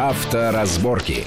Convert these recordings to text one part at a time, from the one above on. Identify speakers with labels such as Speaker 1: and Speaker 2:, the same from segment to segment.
Speaker 1: Авторазборки.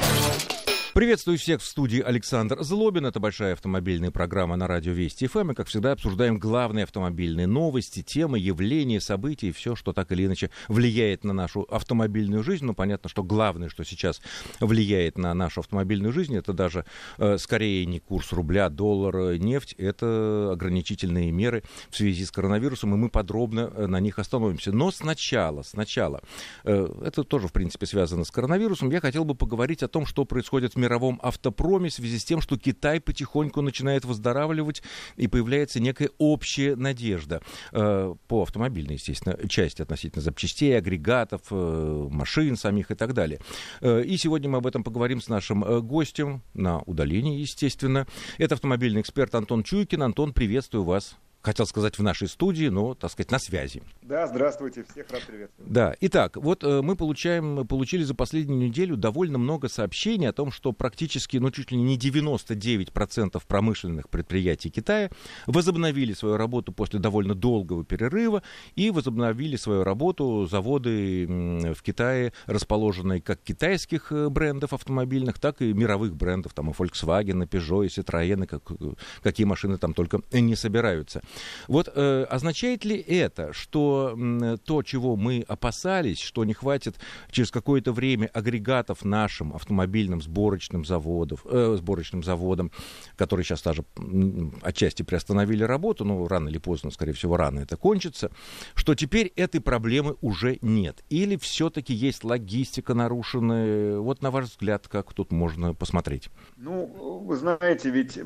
Speaker 2: Приветствую всех в студии Александр Злобин. Это большая автомобильная программа на радио Вести ФМ. И, как всегда, обсуждаем главные автомобильные новости, темы, явления, события и все, что так или иначе влияет на нашу автомобильную жизнь. Ну, понятно, что главное, что сейчас влияет на нашу автомобильную жизнь, это даже э, скорее не курс рубля, доллара, нефть, это ограничительные меры в связи с коронавирусом, и мы подробно э, на них остановимся. Но сначала, сначала, э, это тоже, в принципе, связано с коронавирусом, я хотел бы поговорить о том, что происходит в мировом автопроме в связи с тем, что Китай потихоньку начинает выздоравливать и появляется некая общая надежда э, по автомобильной, естественно, части относительно запчастей, агрегатов, э, машин самих и так далее. Э, и сегодня мы об этом поговорим с нашим э, гостем на удалении, естественно. Это автомобильный эксперт Антон Чуйкин. Антон, приветствую вас хотел сказать, в нашей студии, но, так сказать, на связи.
Speaker 3: Да, здравствуйте, всех рад приветствовать.
Speaker 2: Да, итак, вот э, мы получаем, получили за последнюю неделю довольно много сообщений о том, что практически, ну, чуть ли не 99% промышленных предприятий Китая возобновили свою работу после довольно долгого перерыва и возобновили свою работу заводы в Китае, расположенные как китайских э, брендов автомобильных, так и мировых брендов, там и Volkswagen, и Peugeot, и Citroёn, как, э, какие машины там только не собираются. Вот э, означает ли это, что э, то, чего мы опасались, что не хватит через какое-то время агрегатов нашим автомобильным сборочным, заводов, э, сборочным заводам, которые сейчас даже отчасти приостановили работу, но рано или поздно, скорее всего, рано это кончится, что теперь этой проблемы уже нет? Или все-таки есть логистика нарушенная? Вот на ваш взгляд, как тут можно посмотреть?
Speaker 3: Ну, вы знаете, ведь у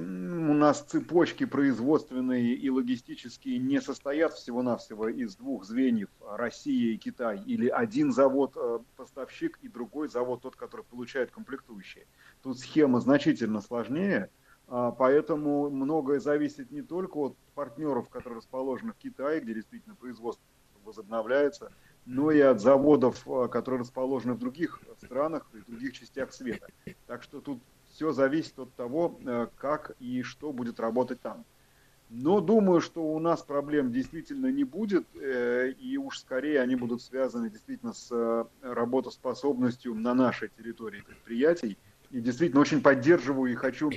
Speaker 3: нас цепочки производственные и логистические логистические не состоят всего-навсего из двух звеньев Россия и Китай, или один завод э, поставщик и другой завод тот, который получает комплектующие. Тут схема значительно сложнее, а, поэтому многое зависит не только от партнеров, которые расположены в Китае, где действительно производство возобновляется, но и от заводов, э, которые расположены в других странах и других частях света. Так что тут все зависит от того, э, как и что будет работать там. Но думаю, что у нас проблем действительно не будет, э, и уж скорее они будут связаны действительно с э, работоспособностью на нашей территории предприятий. И действительно очень поддерживаю и хочу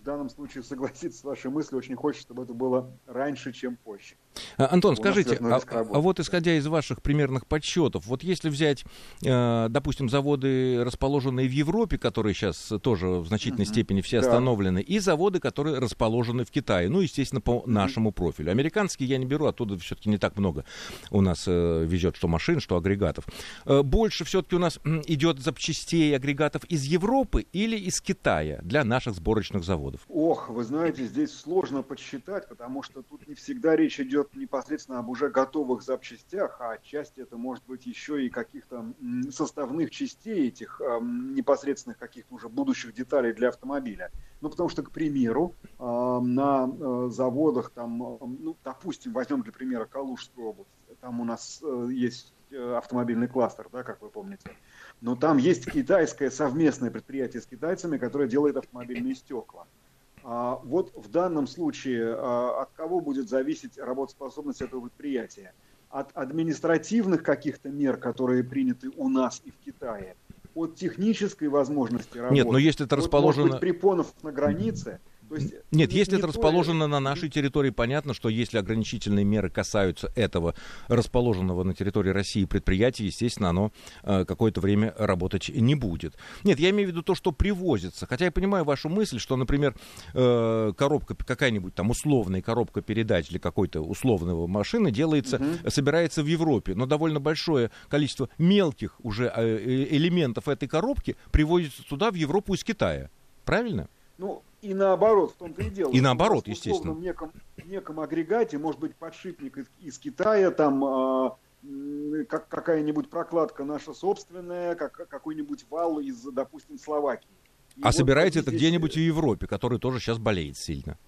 Speaker 3: в данном случае согласиться с вашей мыслью, очень хочется, чтобы это было раньше, чем позже.
Speaker 2: А, Антон, скажите, а, а вот исходя из ваших примерных подсчетов, вот если взять, э, допустим, заводы, расположенные в Европе, которые сейчас тоже в значительной uh-huh. степени все да. остановлены, и заводы, которые расположены в Китае, ну, естественно, по uh-huh. нашему профилю. Американские я не беру, оттуда все-таки не так много у нас э, везет что машин, что агрегатов. Э, больше все-таки у нас идет запчастей агрегатов из Европы или из Китая для наших сборочных заводов?
Speaker 3: Ох, вы знаете, здесь сложно подсчитать, потому что тут не всегда речь идет непосредственно об уже готовых запчастях, а отчасти это может быть еще и каких-то составных частей этих э, непосредственных каких-то уже будущих деталей для автомобиля. Ну, потому что, к примеру, э, на э, заводах, там, э, ну, допустим, возьмем для примера Калужскую область, там у нас э, есть э, автомобильный кластер, да, как вы помните. Но там есть китайское совместное предприятие с китайцами, которое делает автомобильные стекла. А вот в данном случае а, от кого будет зависеть работоспособность этого предприятия? От административных каких-то мер, которые приняты у нас и в Китае, от технической возможности работы.
Speaker 2: Нет, но если это расположено...
Speaker 3: Может быть, препонов на границе,
Speaker 2: то есть Нет, если это расположено на нашей территории, понятно, что если ограничительные меры касаются этого расположенного на территории России предприятия, естественно, оно э, какое-то время работать не будет. Нет, я имею в виду то, что привозится. Хотя я понимаю вашу мысль, что, например, э, коробка, какая-нибудь там условная коробка передач для какой-то условного машины делается, угу. собирается в Европе, но довольно большое количество мелких уже э, элементов этой коробки привозится туда, в Европу из Китая. Правильно?
Speaker 3: Ну, и наоборот, в том-то и дело.
Speaker 2: И наоборот, естественно.
Speaker 3: В неком, неком агрегате может быть подшипник из, из Китая, там э, как, какая-нибудь прокладка наша собственная, как, какой-нибудь вал из, допустим, Словакии.
Speaker 2: И а вот собираете это здесь... где-нибудь в Европе, который тоже сейчас болеет сильно?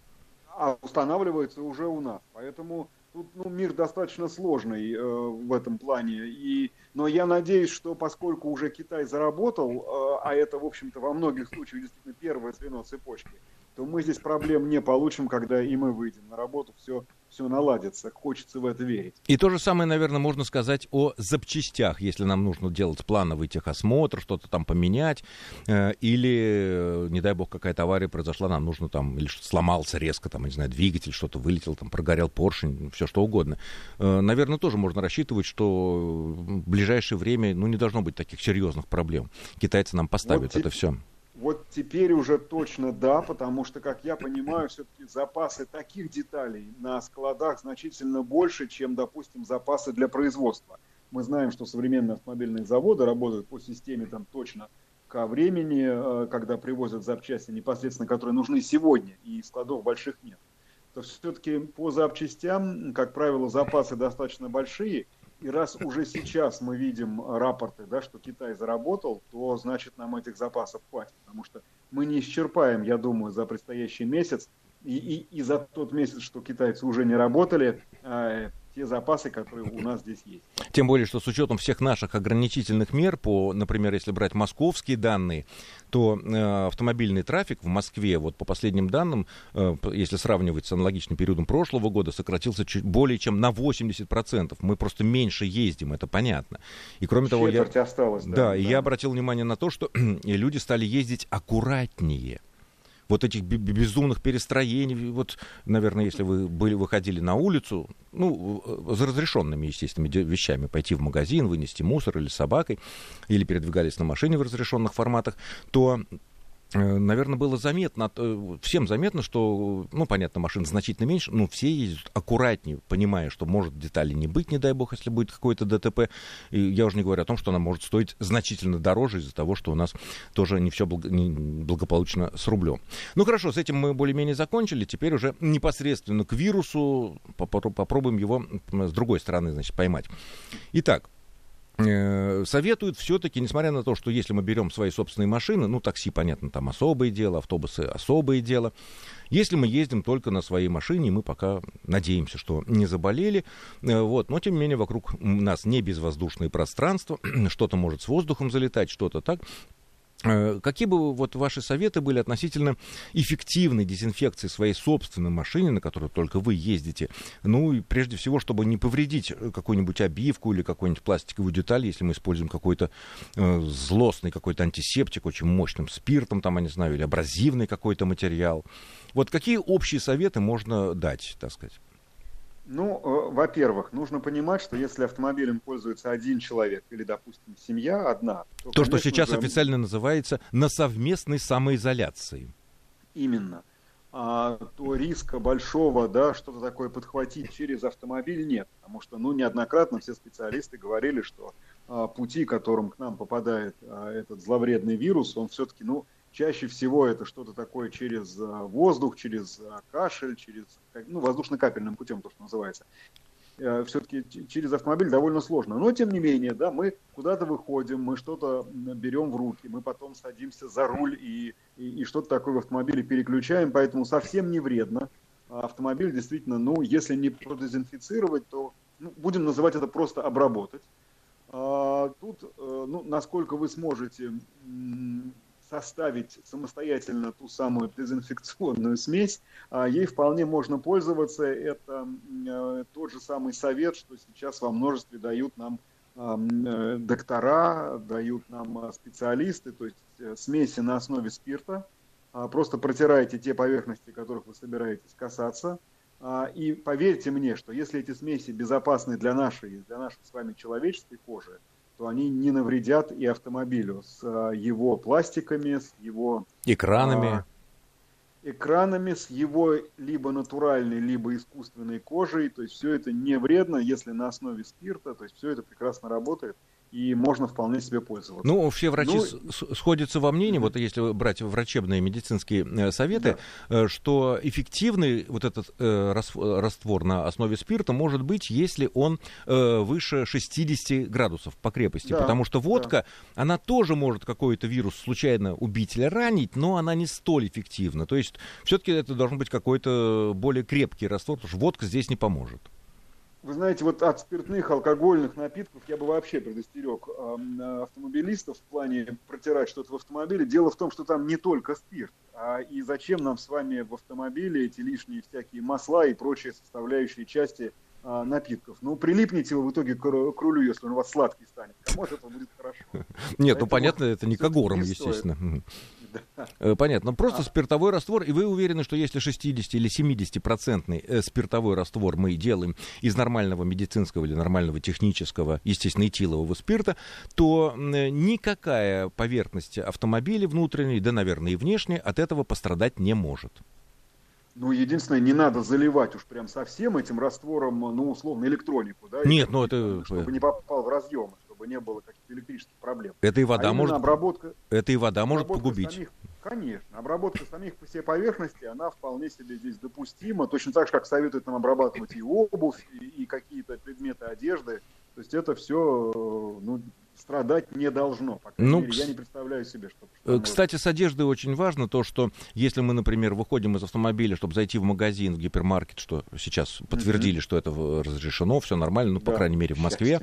Speaker 3: А устанавливается уже у нас. Поэтому тут ну, мир достаточно сложный э, в этом плане. И, но я надеюсь, что поскольку уже Китай заработал, э, а это, в общем-то, во многих случаях действительно первое звено цепочки, то мы здесь проблем не получим, когда и мы выйдем на работу, все все наладится. Хочется в это верить.
Speaker 2: И то же самое, наверное, можно сказать о запчастях, если нам нужно делать плановый техосмотр, что-то там поменять, э, или, не дай бог, какая-то авария произошла, нам нужно там, или сломался резко, там, не знаю, двигатель, что-то вылетел, там, прогорел поршень, все что угодно. Э, наверное, тоже можно рассчитывать, что в ближайшее время, ну, не должно быть таких серьезных проблем. Китайцы нам поставят вот это все.
Speaker 3: Вот теперь уже точно да, потому что, как я понимаю, все-таки запасы таких деталей на складах значительно больше, чем, допустим, запасы для производства. Мы знаем, что современные автомобильные заводы работают по системе там точно ко времени, э, когда привозят запчасти непосредственно, которые нужны сегодня, и складов больших нет. То все-таки по запчастям, как правило, запасы достаточно большие – и раз уже сейчас мы видим рапорты, да, что Китай заработал, то значит нам этих запасов хватит. Потому что мы не исчерпаем, я думаю, за предстоящий месяц и, и, и за тот месяц, что китайцы уже не работали, а, те запасы, которые у нас здесь есть.
Speaker 2: Тем более, что с учетом всех наших ограничительных мер, по, например, если брать московские данные, то э, автомобильный трафик в Москве, вот по последним данным, э, если сравнивать с аналогичным периодом прошлого года, сократился чуть более чем на 80%. Мы просто меньше ездим, это понятно. И кроме того, я,
Speaker 3: осталось,
Speaker 2: да, да, да. Я обратил внимание на то, что люди стали ездить аккуратнее вот этих безумных перестроений. Вот, наверное, если вы были, выходили на улицу, ну, э, за разрешенными, естественно, вещами, пойти в магазин, вынести мусор или собакой, или передвигались на машине в разрешенных форматах, то наверное, было заметно, э, всем заметно, что, ну, понятно, машин значительно меньше, но все ездят аккуратнее, понимая, что может детали не быть, не дай бог, если будет какое-то ДТП. И я уже не говорю о том, что она может стоить значительно дороже из-за того, что у нас тоже не все благополучно с рублем. Ну, хорошо, с этим мы более-менее закончили. Теперь уже непосредственно к вирусу попробуем его с другой стороны, значит, поймать. Итак, Э, советуют все-таки, несмотря на то, что если мы берем свои собственные машины, ну, такси, понятно, там особое дело, автобусы особое дело, если мы ездим только на своей машине, мы пока надеемся, что не заболели, э, вот, но тем не менее вокруг нас не безвоздушное пространство, что-то может с воздухом залетать, что-то так, Э, какие бы вот ваши советы были относительно эффективной дезинфекции своей собственной машины, на которой только вы ездите? Ну и прежде всего, чтобы не повредить э, какую-нибудь обивку или какую-нибудь пластиковую деталь, если мы используем какой-то э, злостный какой-то антисептик, очень мощным спиртом, там, я не знаю, или абразивный какой-то материал. Вот какие общие советы можно дать, так сказать?
Speaker 3: Ну, э, во-первых, нужно понимать, что если автомобилем пользуется один человек или, допустим, семья одна...
Speaker 2: То, то что сейчас же... официально называется на совместной самоизоляции.
Speaker 3: Именно. А, то риска большого, да, что-то такое подхватить через автомобиль нет. Потому что, ну, неоднократно все специалисты говорили, что а, пути, которым к нам попадает а, этот зловредный вирус, он все-таки, ну, Чаще всего это что-то такое через э, воздух, через э, кашель, через ну, воздушно-капельным путем, то, что называется. Э, Все-таки через автомобиль довольно сложно. Но, тем не менее, да, мы куда-то выходим, мы что-то берем в руки, мы потом садимся за руль и, и, и что-то такое в автомобиле переключаем, поэтому совсем не вредно. Автомобиль действительно, ну, если не продезинфицировать, то ну, будем называть это просто обработать. А, тут, ну, насколько вы сможете составить самостоятельно ту самую дезинфекционную смесь, а, ей вполне можно пользоваться. Это э, тот же самый совет, что сейчас во множестве дают нам э, доктора, дают нам э, специалисты, то есть смеси на основе спирта. А, просто протирайте те поверхности, которых вы собираетесь касаться. А, и поверьте мне, что если эти смеси безопасны для нашей, для нашей с вами человеческой кожи, то они не навредят и автомобилю с а, его пластиками, с его...
Speaker 2: Экранами. А,
Speaker 3: экранами, с его либо натуральной, либо искусственной кожей. То есть все это не вредно, если на основе спирта. То есть все это прекрасно работает и можно вполне себе пользоваться.
Speaker 2: Ну, все врачи ну, сходятся во мнении, mm-hmm. вот если брать врачебные медицинские э, советы, да. Э, что эффективный вот этот э, раствор на основе спирта может быть, если он выше 60 градусов по крепости, да, потому что водка, да. она тоже может какой-то вирус случайно убить или ранить, но она не столь эффективна. То есть все-таки это должен быть какой-то более крепкий раствор, потому что водка здесь не поможет.
Speaker 3: Вы знаете, вот от спиртных, алкогольных напитков я бы вообще предостерег автомобилистов в плане протирать что-то в автомобиле. Дело в том, что там не только спирт. А и зачем нам с вами в автомобиле эти лишние всякие масла и прочие составляющие части а, напитков. Ну, прилипнете вы в итоге к, рулю, если он у вас сладкий станет. Кому от этого будет хорошо.
Speaker 2: Нет, ну понятно, это не к огорам, естественно. Э, понятно. Просто а. спиртовой раствор, и вы уверены, что если 60 или 70 процентный э, спиртовой раствор мы делаем из нормального медицинского или нормального технического, естественно, этилового спирта, то никакая поверхность автомобиля внутренней, да, наверное, и внешняя, от этого пострадать не может.
Speaker 3: Ну, единственное, не надо заливать уж прям совсем этим раствором, ну, условно, электронику, да?
Speaker 2: Нет, ну это...
Speaker 3: Чтобы не попал в разъемы, чтобы не было каких-то электрических проблем.
Speaker 2: Это и вода а может...
Speaker 3: обработка...
Speaker 2: Это и вода может погубить.
Speaker 3: Самих... Конечно. Обработка самих по всей поверхности, она вполне себе здесь допустима. Точно так же, как советуют нам обрабатывать и обувь, и, и какие-то предметы одежды. То есть это все ну, страдать не должно. По
Speaker 2: ну, мере, я не представляю себе, что... что кстати, может... с одеждой очень важно то, что если мы, например, выходим из автомобиля, чтобы зайти в магазин, в гипермаркет, что сейчас подтвердили, mm-hmm. что это разрешено, все нормально, ну, по да, крайней мере, в Москве.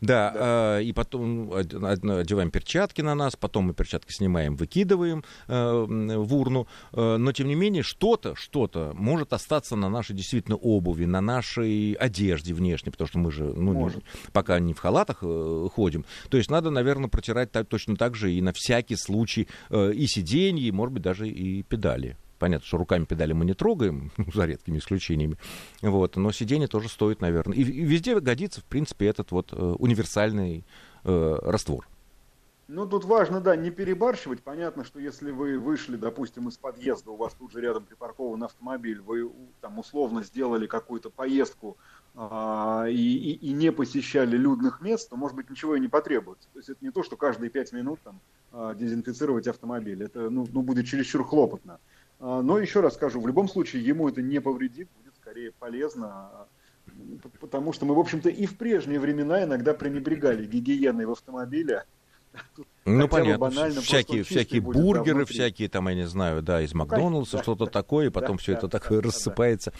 Speaker 2: Да, да. Э, и потом одеваем перчатки на нас, потом мы перчатки снимаем, выкидываем э, в урну, э, но, тем не менее, что-то, что-то может остаться на нашей действительно обуви, на нашей одежде внешней, потому что мы же, ну, не, пока не в халатах э, ходим, то есть надо, наверное, протирать так, точно так же и на всякий случай э, и сиденье, и, может быть, даже и педали. Понятно, что руками педали мы не трогаем, за редкими исключениями. Вот, но сиденье тоже стоит, наверное. И, и везде годится, в принципе, этот вот э, универсальный э, раствор.
Speaker 3: Ну, тут важно, да, не перебарщивать. Понятно, что если вы вышли, допустим, из подъезда, у вас тут же рядом припаркован автомобиль, вы там условно сделали какую-то поездку а, и, и, и не посещали людных мест, то, может быть, ничего и не потребуется. То есть это не то, что каждые пять минут там, а, дезинфицировать автомобиль. Это ну, ну, будет чересчур хлопотно. А, но еще раз скажу, в любом случае ему это не повредит, будет скорее полезно, потому что мы, в общем-то, и в прежние времена иногда пренебрегали гигиеной в автомобиле.
Speaker 2: Тут ну, понятно, всякие, всякие бургеры, всякие там, я не знаю, да, из Макдоналдса, да, что-то да, такое, и потом да, все да, это так да, рассыпается. Да.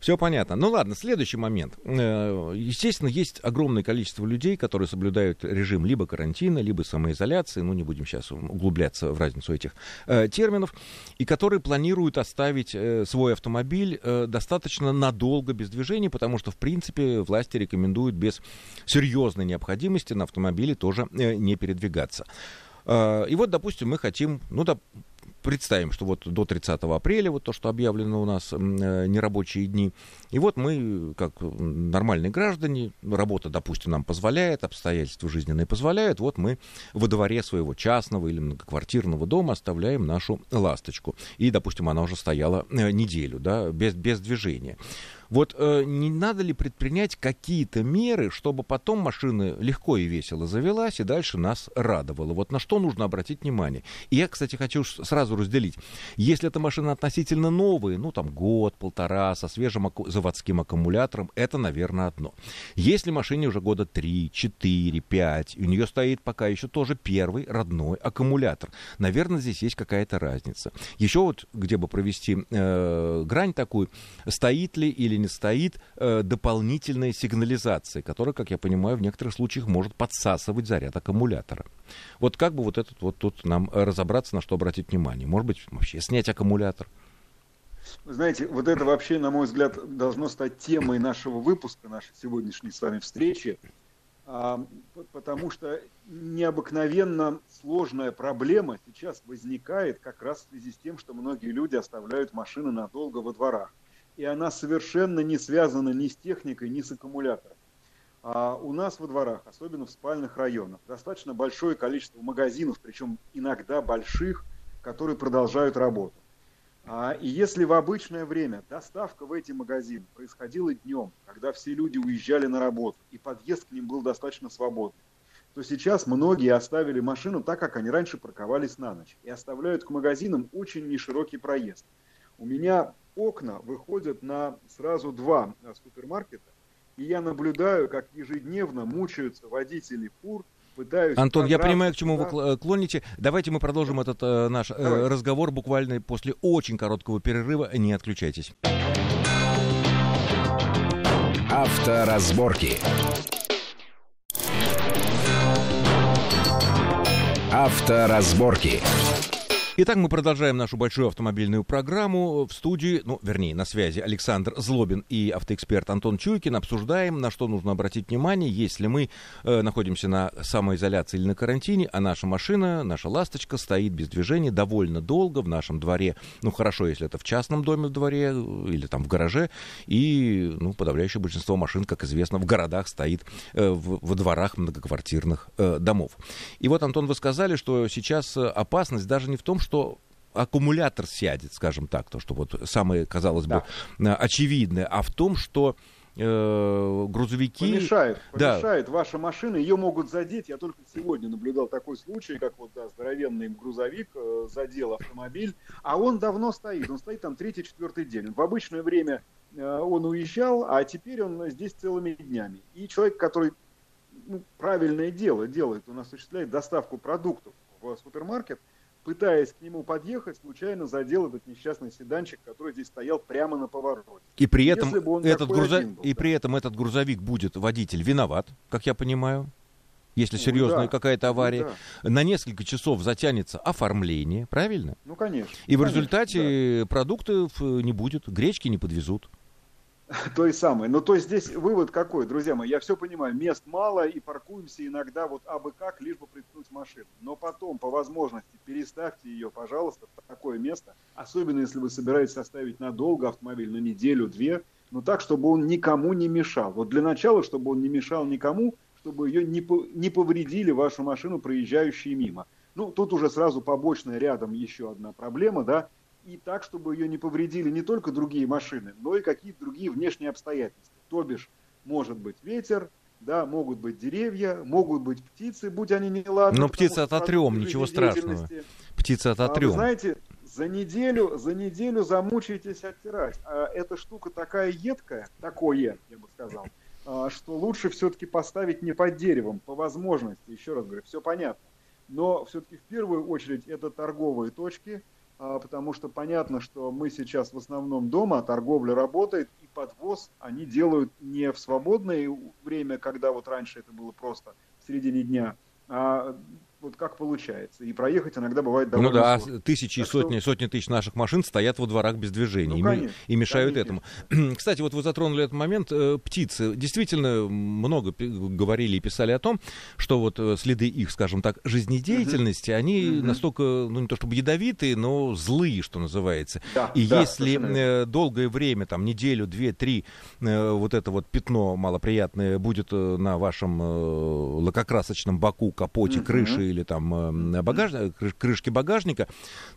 Speaker 2: Все понятно. Ну ладно, следующий момент. Э, естественно, есть огромное количество людей, которые соблюдают режим либо карантина, либо самоизоляции, ну не будем сейчас углубляться в разницу этих э, терминов, и которые планируют оставить э, свой автомобиль достаточно надолго без движения, потому что, в принципе, власти рекомендуют без серьезной необходимости на автомобиле тоже не передвигаться. И вот, допустим, мы хотим, ну, да, представим, что вот до 30 апреля, вот то, что объявлено у нас, э, нерабочие дни, и вот мы, как нормальные граждане, работа, допустим, нам позволяет, обстоятельства жизненные позволяют, вот мы во дворе своего частного или многоквартирного дома оставляем нашу ласточку. И, допустим, она уже стояла э, неделю, да, без, без движения. Вот э, не надо ли предпринять какие-то меры, чтобы потом машина легко и весело завелась и дальше нас радовала? Вот на что нужно обратить внимание? И я, кстати, хочу сразу разделить. Если эта машина относительно новая, ну там год, полтора, со свежим аку- заводским аккумулятором, это, наверное, одно. Если машине уже года 3, 4, 5, у нее стоит пока еще тоже первый родной аккумулятор, наверное, здесь есть какая-то разница. Еще вот, где бы провести э, грань такую, стоит ли или не стоит э, дополнительная сигнализация, которая, как я понимаю, в некоторых случаях может подсасывать заряд аккумулятора. Вот как бы вот этот вот тут нам разобраться, на что обратить внимание? Может быть, вообще снять аккумулятор?
Speaker 3: Вы знаете, вот это вообще, на мой взгляд, должно стать темой нашего выпуска, нашей сегодняшней с вами встречи, а, потому что необыкновенно сложная проблема сейчас возникает как раз в связи с тем, что многие люди оставляют машины надолго во дворах и она совершенно не связана ни с техникой, ни с аккумулятором. А у нас во дворах, особенно в спальных районах, достаточно большое количество магазинов, причем иногда больших, которые продолжают работу. А, и если в обычное время доставка в эти магазины происходила днем, когда все люди уезжали на работу, и подъезд к ним был достаточно свободный, то сейчас многие оставили машину так, как они раньше парковались на ночь, и оставляют к магазинам очень неширокий проезд. У меня окна выходят на сразу два э, супермаркета, и я наблюдаю, как ежедневно мучаются водители фур,
Speaker 2: пытаюсь... Антон, я понимаю, к чему вы клоните. Давайте мы продолжим этот э, наш э, разговор буквально после очень короткого перерыва. Не отключайтесь.
Speaker 1: Авторазборки. Авторазборки.
Speaker 2: Итак, мы продолжаем нашу большую автомобильную программу. В студии, ну, вернее, на связи Александр Злобин и автоэксперт Антон Чуйкин. Обсуждаем, на что нужно обратить внимание, если мы э, находимся на самоизоляции или на карантине, а наша машина, наша «Ласточка» стоит без движения довольно долго в нашем дворе. Ну, хорошо, если это в частном доме в дворе э, или там в гараже. И, ну, подавляющее большинство машин, как известно, в городах стоит э, в, во дворах многоквартирных э, домов. И вот, Антон, вы сказали, что сейчас э, опасность даже не в том, что что аккумулятор сядет, скажем так, то, что вот самое, казалось да. бы, э, очевидное, а в том, что э, грузовики...
Speaker 3: Помешает, помешает да. ваша машина, ее могут задеть. Я только сегодня наблюдал такой случай, как вот да, здоровенный грузовик э, задел автомобиль, а он давно стоит, он стоит там третий-четвертый день. В обычное время э, он уезжал, а теперь он здесь целыми днями. И человек, который ну, правильное дело делает, он осуществляет доставку продуктов в супермаркет, пытаясь к нему подъехать, случайно задел этот несчастный седанчик, который здесь стоял прямо на повороте.
Speaker 2: И при этом, этот, грузо... был, и да. при этом этот грузовик будет водитель виноват, как я понимаю, если Ой, серьезная да. какая-то авария. да. На несколько часов затянется оформление, правильно?
Speaker 3: Ну, конечно.
Speaker 2: И
Speaker 3: в
Speaker 2: результате да. продуктов э, не будет, гречки не подвезут.
Speaker 3: той самой. Ну, то есть здесь вывод какой, друзья мои, я все понимаю, мест мало и паркуемся иногда вот абы как, лишь бы приткнуть машину. Но потом, по возможности, переставьте ее, пожалуйста, в такое место, особенно если вы собираетесь оставить надолго автомобиль, на неделю-две, но так, чтобы он никому не мешал. Вот для начала, чтобы он не мешал никому, чтобы ее не, не повредили вашу машину, проезжающие мимо. Ну, тут уже сразу побочная рядом еще одна проблема, да, и так, чтобы ее не повредили не только другие машины, но и какие-то другие внешние обстоятельства. То бишь, может быть ветер, да, могут быть деревья, могут быть птицы, будь они неладны.
Speaker 2: Но птицы ототрем, ничего страшного. Птицы ототрем. А
Speaker 3: вы знаете, за неделю, за неделю замучаетесь оттирать. А эта штука такая едкая, такое, я бы сказал, а, что лучше все-таки поставить не под деревом, по возможности, еще раз говорю, все понятно. Но все-таки в первую очередь это торговые точки – потому что понятно, что мы сейчас в основном дома, торговля работает, и подвоз они делают не в свободное время, когда вот раньше это было просто в середине дня, а вот как получается. И проехать иногда бывает
Speaker 2: довольно Ну да, сложно. тысячи и сотни, что... сотни тысяч наших машин стоят во дворах без движения ну, конечно, и, мешают конечно. этому. Кстати, вот вы затронули этот момент. Э, птицы. Действительно, много говорили и писали о том, что вот э, следы их, скажем так, жизнедеятельности, uh-huh. они uh-huh. настолько, ну не то чтобы ядовитые, но злые, что называется. Да, и да, если э, долгое время, там неделю, две, три, вот это вот пятно малоприятное будет на вашем лакокрасочном боку, капоте, uh-huh. крыше или там э, багаж... крышки багажника,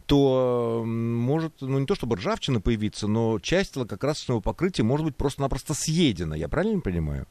Speaker 2: то может, ну не то чтобы ржавчина появиться, но часть лакокрасочного покрытия может быть просто-напросто съедена. Я правильно понимаю?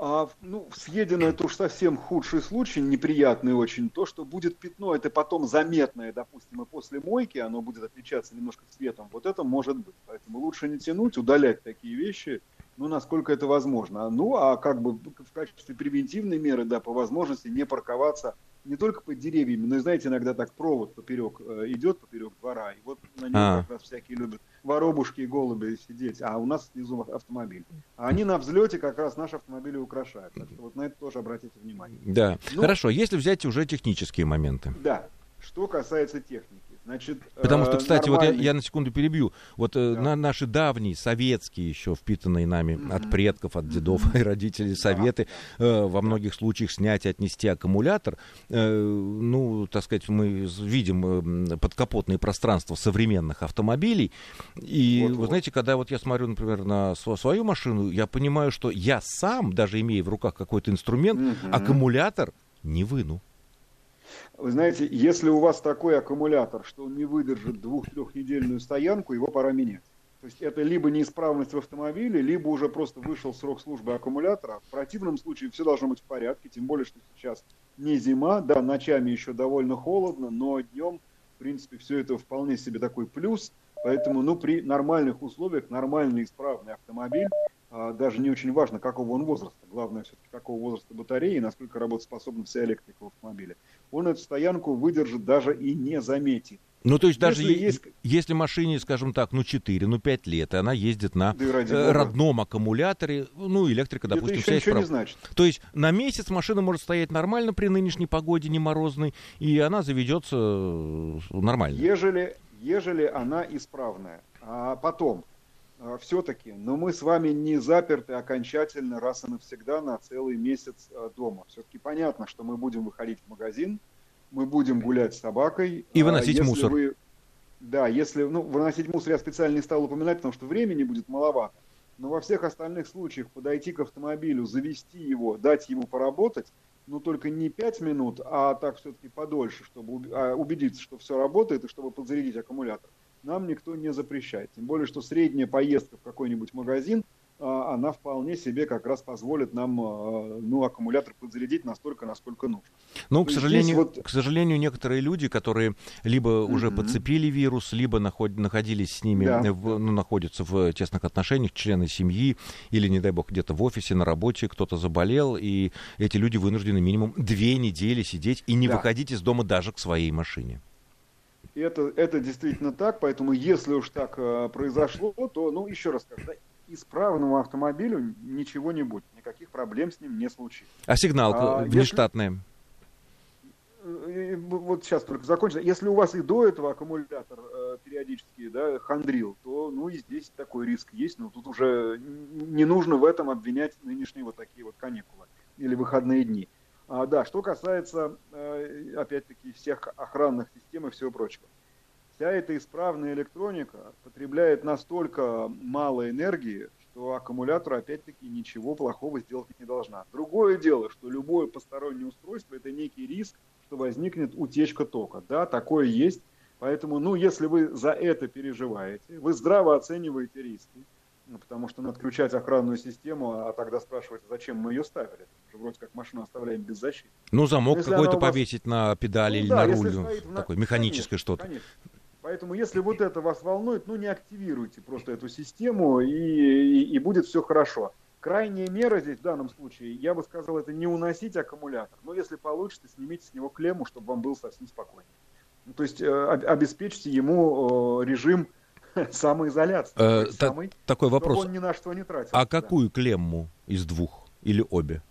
Speaker 3: А, ну, съедено это уж совсем худший случай, неприятный очень. То, что будет пятно, это потом заметное, допустим, и после мойки, оно будет отличаться немножко цветом. Вот это может быть. Поэтому лучше не тянуть, удалять такие вещи ну, насколько это возможно. Ну, а как бы в качестве превентивной меры, да, по возможности не парковаться не только под деревьями, но и, знаете, иногда так провод поперек э, идет, поперек двора, и вот на нем а. как раз всякие любят воробушки и голуби сидеть, а у нас снизу автомобиль. А они на взлете как раз наши автомобили украшают. Так что вот на это тоже обратите внимание.
Speaker 2: Да. Ну, Хорошо, если взять уже технические моменты.
Speaker 3: Да. Что касается техники. Значит,
Speaker 2: Потому что, э, кстати, нормальный... вот я, я на секунду перебью. Вот э, да. на, наши давние, советские еще впитанные нами mm-hmm. от предков, от дедов mm-hmm. и родителей советы, да. э, во многих случаях снять и отнести аккумулятор, э, ну, так сказать, мы видим э, подкапотные пространства современных автомобилей. И, вот, вы вот. знаете, когда вот я смотрю, например, на свою машину, я понимаю, что я сам, даже имея в руках какой-то инструмент, mm-hmm. аккумулятор не выну.
Speaker 3: Вы знаете, если у вас такой аккумулятор, что он не выдержит двух-трехнедельную стоянку, его пора менять. То есть это либо неисправность в автомобиле, либо уже просто вышел срок службы аккумулятора. В противном случае все должно быть в порядке, тем более, что сейчас не зима, да, ночами еще довольно холодно, но днем, в принципе, все это вполне себе такой плюс. Поэтому, ну, при нормальных условиях, нормальный исправный автомобиль а, даже не очень важно, какого он возраста. Главное все-таки, какого возраста батареи и насколько работоспособна вся электрика в автомобиле. Он эту стоянку выдержит даже и не заметит.
Speaker 2: Ну, то есть даже если, есть... если машине, скажем так, ну 4, ну 5 лет, и она ездит на да э, родном аккумуляторе, ну, электрика, допустим,
Speaker 3: Это еще ничего не значит.
Speaker 2: То есть на месяц машина может стоять нормально при нынешней погоде, не морозной, и она заведется э, нормально.
Speaker 3: Ежели, ежели она исправная. А потом, все-таки, но мы с вами не заперты окончательно раз и навсегда на целый месяц дома. Все-таки понятно, что мы будем выходить в магазин, мы будем гулять с собакой.
Speaker 2: И выносить
Speaker 3: а
Speaker 2: мусор.
Speaker 3: Вы, да, если, ну, выносить мусор я специально не стал упоминать, потому что времени будет маловато. Но во всех остальных случаях подойти к автомобилю, завести его, дать ему поработать, ну только не 5 минут, а так все-таки подольше, чтобы а, убедиться, что все работает и чтобы подзарядить аккумулятор, нам никто не запрещает. Тем более, что средняя поездка в какой-нибудь магазин – а, она вполне себе как раз позволит нам а, ну, аккумулятор подзарядить настолько, насколько нужно.
Speaker 2: Ну, к сожалению, вот... к сожалению, некоторые люди, которые либо mm-hmm. уже подцепили вирус, либо наход... находились с ними, да. в, ну, находятся в тесных отношениях, члены семьи, или, не дай бог, где-то в офисе, на работе, кто-то заболел, и эти люди вынуждены минимум две недели сидеть и не да. выходить из дома даже к своей машине.
Speaker 3: Это, это действительно так, поэтому если уж так э, произошло, то, ну, еще раз скажу, да, исправному автомобилю ничего не будет, никаких проблем с ним не случится.
Speaker 2: А сигналка а, внештатная?
Speaker 3: Если, вот сейчас только закончится. Если у вас и до этого аккумулятор э, периодически да, хандрил, то ну и здесь такой риск есть, но тут уже не нужно в этом обвинять нынешние вот такие вот каникулы или выходные дни. А, да, что касается, э, опять-таки, всех охранных систем и всего прочего вся эта исправная электроника потребляет настолько мало энергии, что аккумулятор опять-таки ничего плохого сделать не должна. Другое дело, что любое постороннее устройство это некий риск, что возникнет утечка тока. Да, такое есть. Поэтому, ну, если вы за это переживаете, вы здраво оцениваете риски, потому что надо включать охранную систему, а тогда спрашивать, зачем мы ее ставили. Вроде как машину оставляем без защиты.
Speaker 2: Ну, замок какой-то вас... повесить на педали ну, или да, на руль, ну, такое механическое что-то.
Speaker 3: Поэтому, если вот это вас волнует, ну не активируйте просто эту систему, и, и, и будет все хорошо. Крайняя мера здесь в данном случае, я бы сказал, это не уносить аккумулятор. Но если получится, снимите с него клемму, чтобы вам было совсем спокойнее. Ну, то есть э, обеспечьте ему э, режим самоизоляции. Э,
Speaker 2: самый, такой вопрос.
Speaker 3: он ни на что не тратит.
Speaker 2: А какую клемму из двух или обе?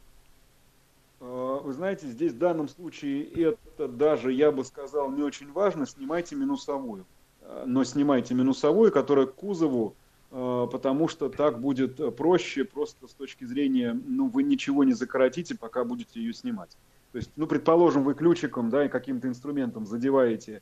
Speaker 3: Э, вы знаете, здесь в данном случае это даже, я бы сказал, не очень важно. Снимайте минусовую. Э, но снимайте минусовую, которая к кузову, э, потому что так будет проще просто с точки зрения, ну, вы ничего не закоротите, пока будете ее снимать. То есть, ну, предположим, вы ключиком, да, и каким-то инструментом задеваете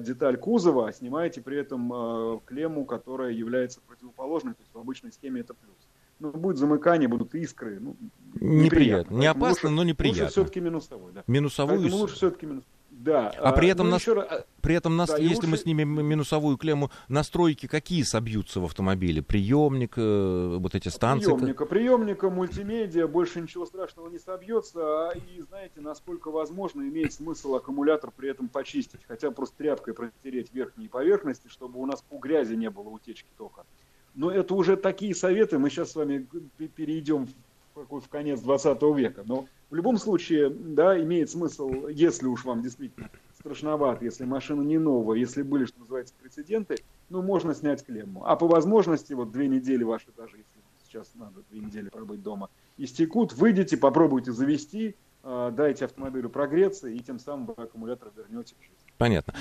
Speaker 3: деталь кузова, а снимаете при этом клемму, которая является противоположной, то есть в обычной схеме это плюс ну, будет замыкание, будут искры. Ну,
Speaker 2: неприятно. неприятно. Не опасно, лучше, но неприятно.
Speaker 3: Лучше все-таки минусовой, да.
Speaker 2: Минусовую?
Speaker 3: Поэтому лучше все-таки минусовой. Да.
Speaker 2: А, при этом, ну, нас, раз... при этом нас, да, если лучше... мы снимем минусовую клемму, настройки какие собьются в автомобиле? Приемник, э, вот эти станции?
Speaker 3: Приемника, приемника, мультимедиа, больше ничего страшного не собьется. А, и знаете, насколько возможно, имеет смысл аккумулятор при этом почистить. Хотя просто тряпкой протереть верхние поверхности, чтобы у нас по грязи не было утечки тока. Но это уже такие советы, мы сейчас с вами перейдем в, в конец 20 века. Но в любом случае, да, имеет смысл, если уж вам действительно страшновато, если машина не новая, если были, что называется, прецеденты, ну, можно снять клемму. А по возможности, вот две недели ваши, даже если сейчас надо две недели пробыть дома, истекут, выйдите, попробуйте завести, а, дайте автомобилю прогреться, и тем самым вы аккумулятор вернете в жизнь.
Speaker 2: Понятно.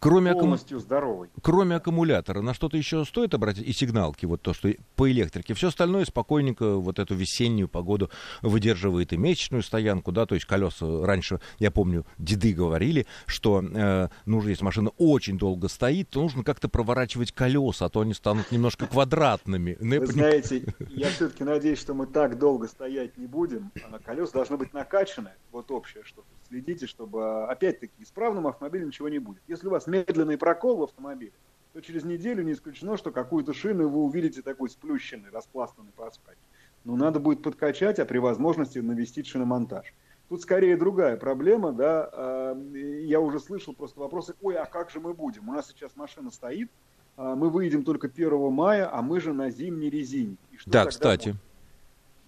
Speaker 2: Кроме
Speaker 3: полностью аккум... здоровый.
Speaker 2: Кроме аккумулятора, на что-то еще стоит обратить? И сигналки, вот то, что по электрике. Все остальное спокойненько вот эту весеннюю погоду выдерживает и месячную стоянку, да, то есть колеса раньше, я помню, деды говорили, что э, нужно, если машина очень долго стоит, то нужно как-то проворачивать колеса, а то они станут немножко квадратными.
Speaker 3: Ну, Вы знаете, я все-таки надеюсь, что мы так долго стоять не будем. А колеса должны быть накачаны, вот общее что-то следите, чтобы, опять-таки, исправным автомобилем ничего не будет. Если у вас медленный прокол в автомобиле, то через неделю не исключено, что какую-то шину вы увидите такой сплющенный, распластанный по асфальту. Но надо будет подкачать, а при возможности навестить шиномонтаж. Тут скорее другая проблема, да, а, я уже слышал просто вопросы, ой, а как же мы будем? У нас сейчас машина стоит, а мы выйдем только 1 мая, а мы же на зимней резине.
Speaker 2: да, кстати. Будет?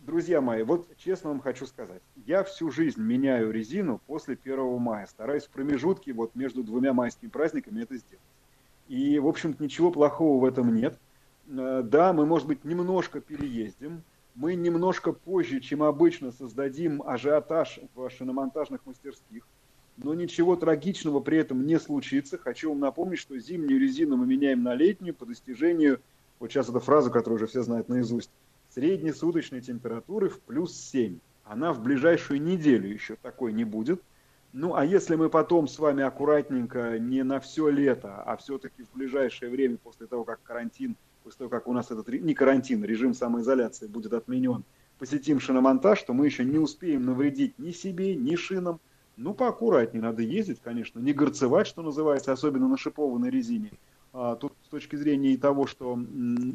Speaker 3: Друзья мои, вот честно вам хочу сказать, я всю жизнь меняю резину после 1 мая, стараюсь в промежутке вот между двумя майскими праздниками это сделать. И, в общем-то, ничего плохого в этом нет. Э, да, мы, может быть, немножко переездим, мы немножко позже, чем обычно, создадим ажиотаж в шиномонтажных мастерских, но ничего трагичного при этом не случится. Хочу вам напомнить, что зимнюю резину мы меняем на летнюю по достижению, вот сейчас эта фраза, которую уже все знают наизусть, средней суточной температуры в плюс 7. Она в ближайшую неделю еще такой не будет. Ну, а если мы потом с вами аккуратненько, не на все лето, а все-таки в ближайшее время, после того, как карантин после того, как у нас этот, не карантин, режим самоизоляции будет отменен, посетим шиномонтаж, то мы еще не успеем навредить ни себе, ни шинам. Ну, поаккуратнее надо ездить, конечно, не горцевать, что называется, особенно на шипованной резине. А, тут с точки зрения и того, что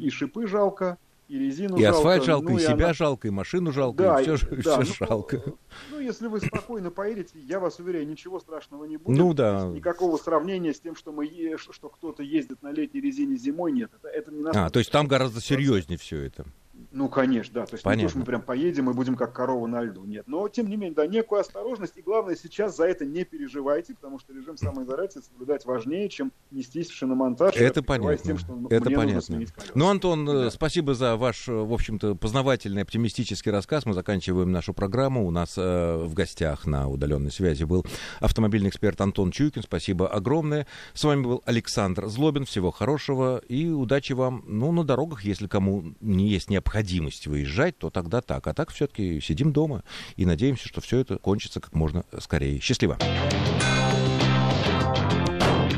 Speaker 3: и шипы жалко, и резину
Speaker 2: и жалко. асфальт жалко, ну, и, и себя она... жалко, и машину жалко, да, и все, и, да, все
Speaker 3: ну,
Speaker 2: жалко.
Speaker 3: Ну, если вы спокойно поедете, я вас уверяю, ничего страшного не будет.
Speaker 2: Ну да.
Speaker 3: Никакого сравнения с тем, что мы что кто-то ездит на летней резине зимой, нет. Это, это не
Speaker 2: а, то есть там гораздо серьезнее все это.
Speaker 3: Ну, конечно, да. То есть Понятно. не то, что мы прям поедем и будем как корова на льду. Нет. Но, тем не менее, да, некую осторожность. И главное, сейчас за это не переживайте, потому что режим самоизоляции соблюдать важнее, чем нестись в шиномонтаж.
Speaker 2: Это понятно. Тем, что это понятно. Ну, Антон, да. спасибо за ваш, в общем-то, познавательный, оптимистический рассказ. Мы заканчиваем нашу программу. У нас э, в гостях на удаленной связи был автомобильный эксперт Антон Чуйкин. Спасибо огромное. С вами был Александр Злобин. Всего хорошего и удачи вам, ну, на дорогах, если кому не есть необходимость необходимость выезжать, то тогда так. А так все-таки сидим дома и надеемся, что все это кончится как можно скорее. Счастливо.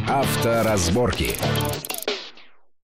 Speaker 1: Авторазборки.